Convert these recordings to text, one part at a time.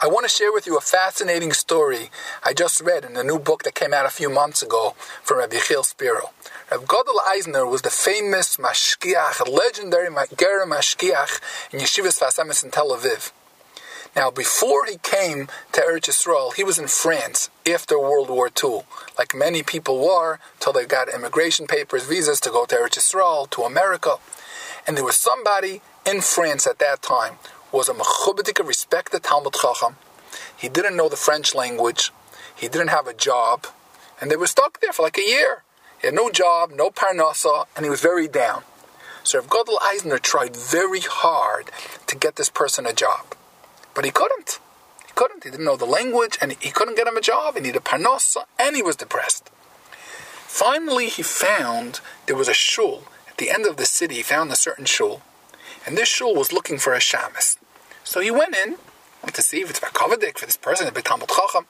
I want to share with you a fascinating story I just read in a new book that came out a few months ago from Rabbi Chil Spiro. Rav Gadol Eisner was the famous mashgiach, legendary Ger mashgiach in Yeshivas Sfas in Tel Aviv. Now, before he came to Eretz Yisrael, he was in France after World War II, like many people were, till they got immigration papers, visas to go to Eretz Yisrael, to America. And there was somebody in France at that time was a mechubadik, respected Talmud Chacham. He didn't know the French language. He didn't have a job. And they were stuck there for like a year. He had no job, no parnasa, and he was very down. So Rav Gadol Eisner tried very hard to get this person a job. But he couldn't. He couldn't. He didn't know the language, and he couldn't get him a job. He needed a parnasa, and he was depressed. Finally, he found there was a shul at the end of the city. He found a certain shul, and this shul was looking for a shamus. So he went in, to see if it's Bakavadik for this person, a Talmud Chacham.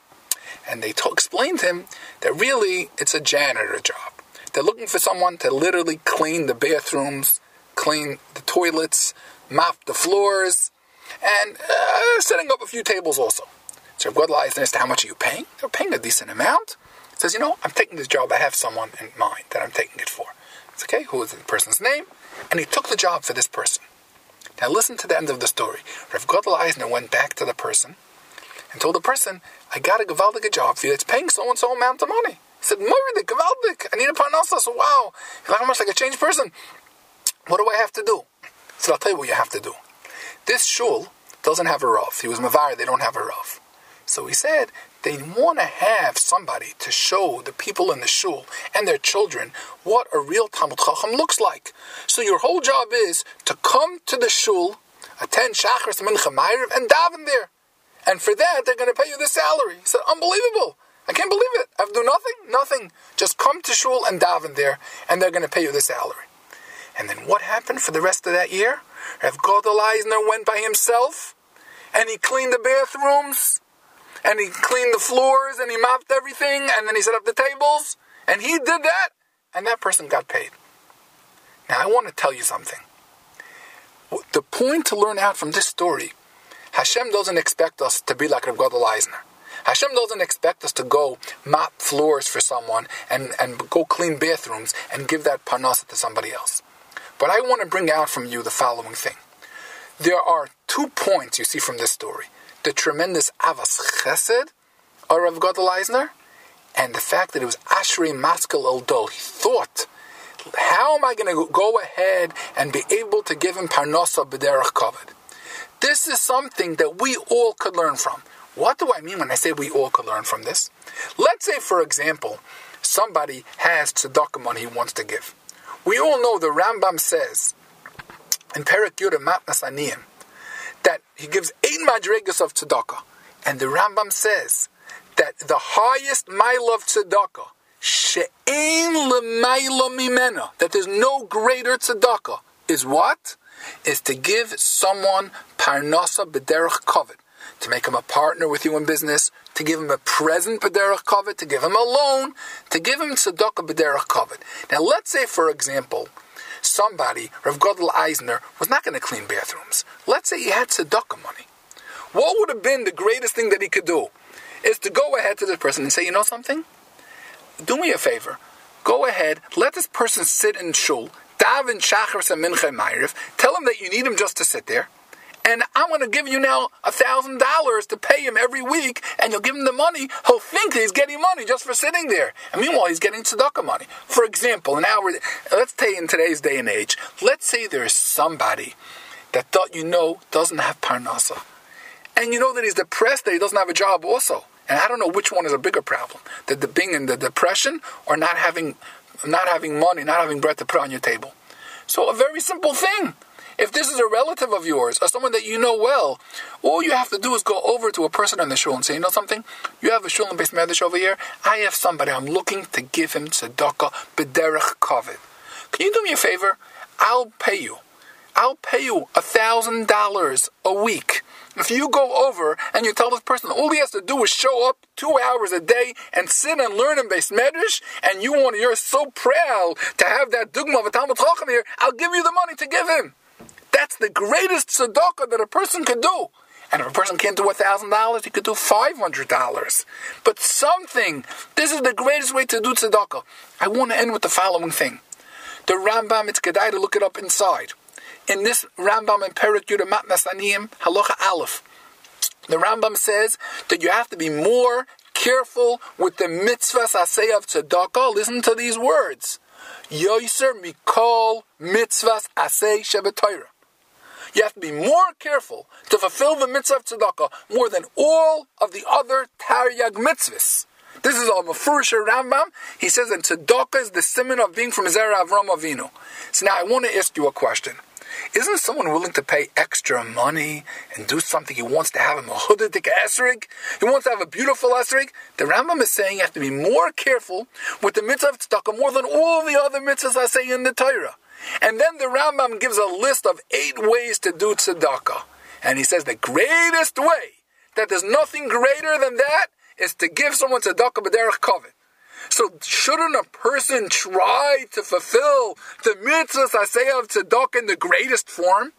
And they t- explained to him that really it's a janitor job. They're looking for someone to literally clean the bathrooms, clean the toilets, mop the floors, and uh, setting up a few tables also. So God lies as to how much are you paying? They're paying a decent amount. He says, you know, I'm taking this job. I have someone in mind that I'm taking it for. It's okay. Who is the person's name? And he took the job for this person. Now listen to the end of the story. Rav Gadol Eisner went back to the person and told the person, I got a Gavaldik job for you. It's paying so and so amount of money. He said, Moiridik, Gavaldik. I need a parnasa. So wow. You're like, much like a changed person. What do I have to do? He said, I'll tell you what you have to do. This shul doesn't have a Rav. He was Mavar, they don't have a Rav. So he said, they want to have somebody to show the people in the shul and their children what a real Talmud Chacham looks like. So your whole job is to come to the shul, attend Shachar Mincha and daven there. And for that, they're going to pay you the salary. Said, unbelievable. I can't believe it. I have to do nothing, nothing. Just come to shul and daven there, and they're going to pay you the salary. And then what happened for the rest of that year? Rav Gadol Eisner went by himself, and he cleaned the bathrooms, and he cleaned the floors and he mopped everything and then he set up the tables and he did that and that person got paid. Now I want to tell you something. The point to learn out from this story, Hashem doesn't expect us to be like Rav Gadol Eisner. Hashem doesn't expect us to go mop floors for someone and, and go clean bathrooms and give that parnasa to somebody else. But I want to bring out from you the following thing. There are two points you see from this story the tremendous Avas Chesed of Rav Gadol Eisner, and the fact that it was Ashrei Maskil El Dal. He thought, how am I going to go ahead and be able to give him Parnosa B'derech Kavod? This is something that we all could learn from. What do I mean when I say we all could learn from this? Let's say, for example, somebody has tzedakah money he wants to give. We all know the Rambam says in Perek Yud Matnas Aniyim that he gives eight madrigas of tzedakah. And the Rambam says that the highest mile of tzedakah, she'ein lemayla mimena, that there's no greater tzedakah, is what? Is to give someone parnasa b'derech kavod, to make him a partner with you in business, to give him a present b'derech kavod, to give him a loan, to give him tzedakah b'derech kavod. Now let's say, for example, somebody, Rav Gadol Eisner, was not going to clean bathrooms. Let's say he had tzedakah money. What would have been the greatest thing that he could do? Is to go ahead to this person and say, you know something? Do me a favor. Go ahead, let this person sit in shul, daven shachar and mincha ma'ariv, tell him that you need him just to sit there, and I'm going to give you now a thousand dollars to pay him every week, and you'll give him the money. He'll think that he's getting money just for sitting there, and meanwhile he's getting tzedakah money. For example, in our let's say in today's day and age, let's say there's somebody that thought you know doesn't have parnasa, and you know that he's depressed that he doesn't have a job also. And I don't know which one is a bigger problem: the, the being in the depression or not having not having money, not having bread to put on your table. So a very simple thing. If this is a relative of yours or someone that you know well, all you have to do is go over to a person in the shul and say, you know something? You have a shul in Beis Medrash over here. I have somebody. I'm looking to give him tzedakah b'derech kavod. Can you do me a favor? I'll pay you. I'll pay you a thousand dollars a week. If you go over and you tell this person all he has to do is show up two hours a day and sit and learn in Beis Medrash, and you want you're so proud to have that dugma of a Talmud Chacham here, I'll give you the money to give him. That's the greatest tzedakah that a person can do. And if a person can't do $1,000, he could do $500. But something, this is the greatest way to do tzedakah. I want to end with the following thing. The Rambam, it's Kedai to look it up inside. In this Rambam in Perik Yud Matnas Aniyim, Halacha Aleph, the Rambam says that you have to be more careful with the mitzvahs asay of tzedakah. Listen to these words. Yoiser mikol mitzvahs asay shebetoira. You have to be more careful to fulfill the mitzvah of tzedakah more than all of the other taryag mitzvahs. This is a Mefurish Rambam. He says that tzedakah is the simon of being from Zera Avram Avinu. So now I want to ask you a question. Isn't someone willing to pay extra money and do something he wants to have a mahudadik esrig? He wants to have a beautiful esrig? The Rambam is saying you have to be more careful with the mitzvah of tzedakah more than all the other mitzvahs asay in the Torah. And then the Rambam gives a list of eight ways to do tzedakah. And he says the greatest way, that there's nothing greater than that, is to give someone tzedakah b'derech kavod. So shouldn't a person try to fulfill the mitzvahs asay of tzedakah in the greatest form?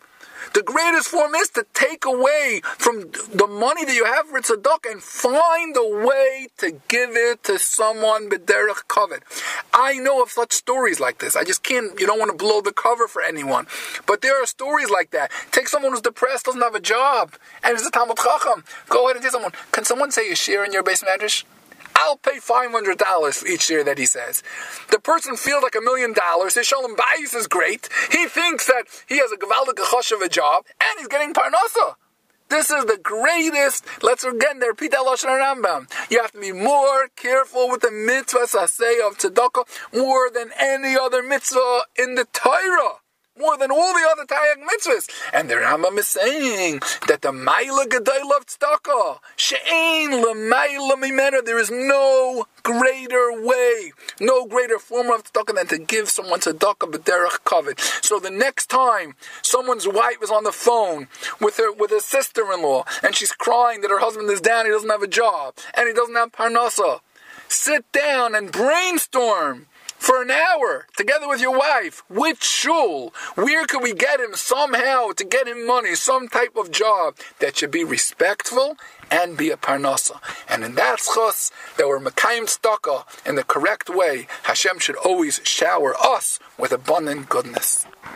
The greatest form is to take away from the money that you have for tzedakah and find a way to give it to someone b'derech kavod. I know of such stories like this. I just can't. You don't want to blow the cover for anyone, but there are stories like that. Take someone who's depressed, doesn't have a job, and is a Talmud Chacham. Go ahead and tell someone. Can someone say a shiur in your Beis Medrash? I'll pay $500 for each year that he says. The person feels like a million dollars. His shalom bayis is great. He thinks that he has a gavaldik of a job, and he's getting parnasa. This is the greatest. Let's again repeat that Lashon Rambam. You have to be more careful with the mitzvah saseh of tzedakah more than any other mitzvah in the Torah more than all the other Taryag mitzvahs. And the Rambam is saying that the Maila Gedai of Tzedakah, She'ein L'Maila Mimena, there is no greater way, no greater form of tzedakah than to give someone tzedakah b'derech kavod. So the next time someone's wife is on the phone with her with her sister-in-law and she's crying that her husband is down, he doesn't have a job, and he doesn't have parnasa, sit down and brainstorm for an hour together with your wife. Which shul? Where could we get him somehow to get him money, some type of job that should be respectful and be a parnasa? And in that zchus that we're mekayim tzedakah in the correct way, Hashem should always shower us with abundant goodness.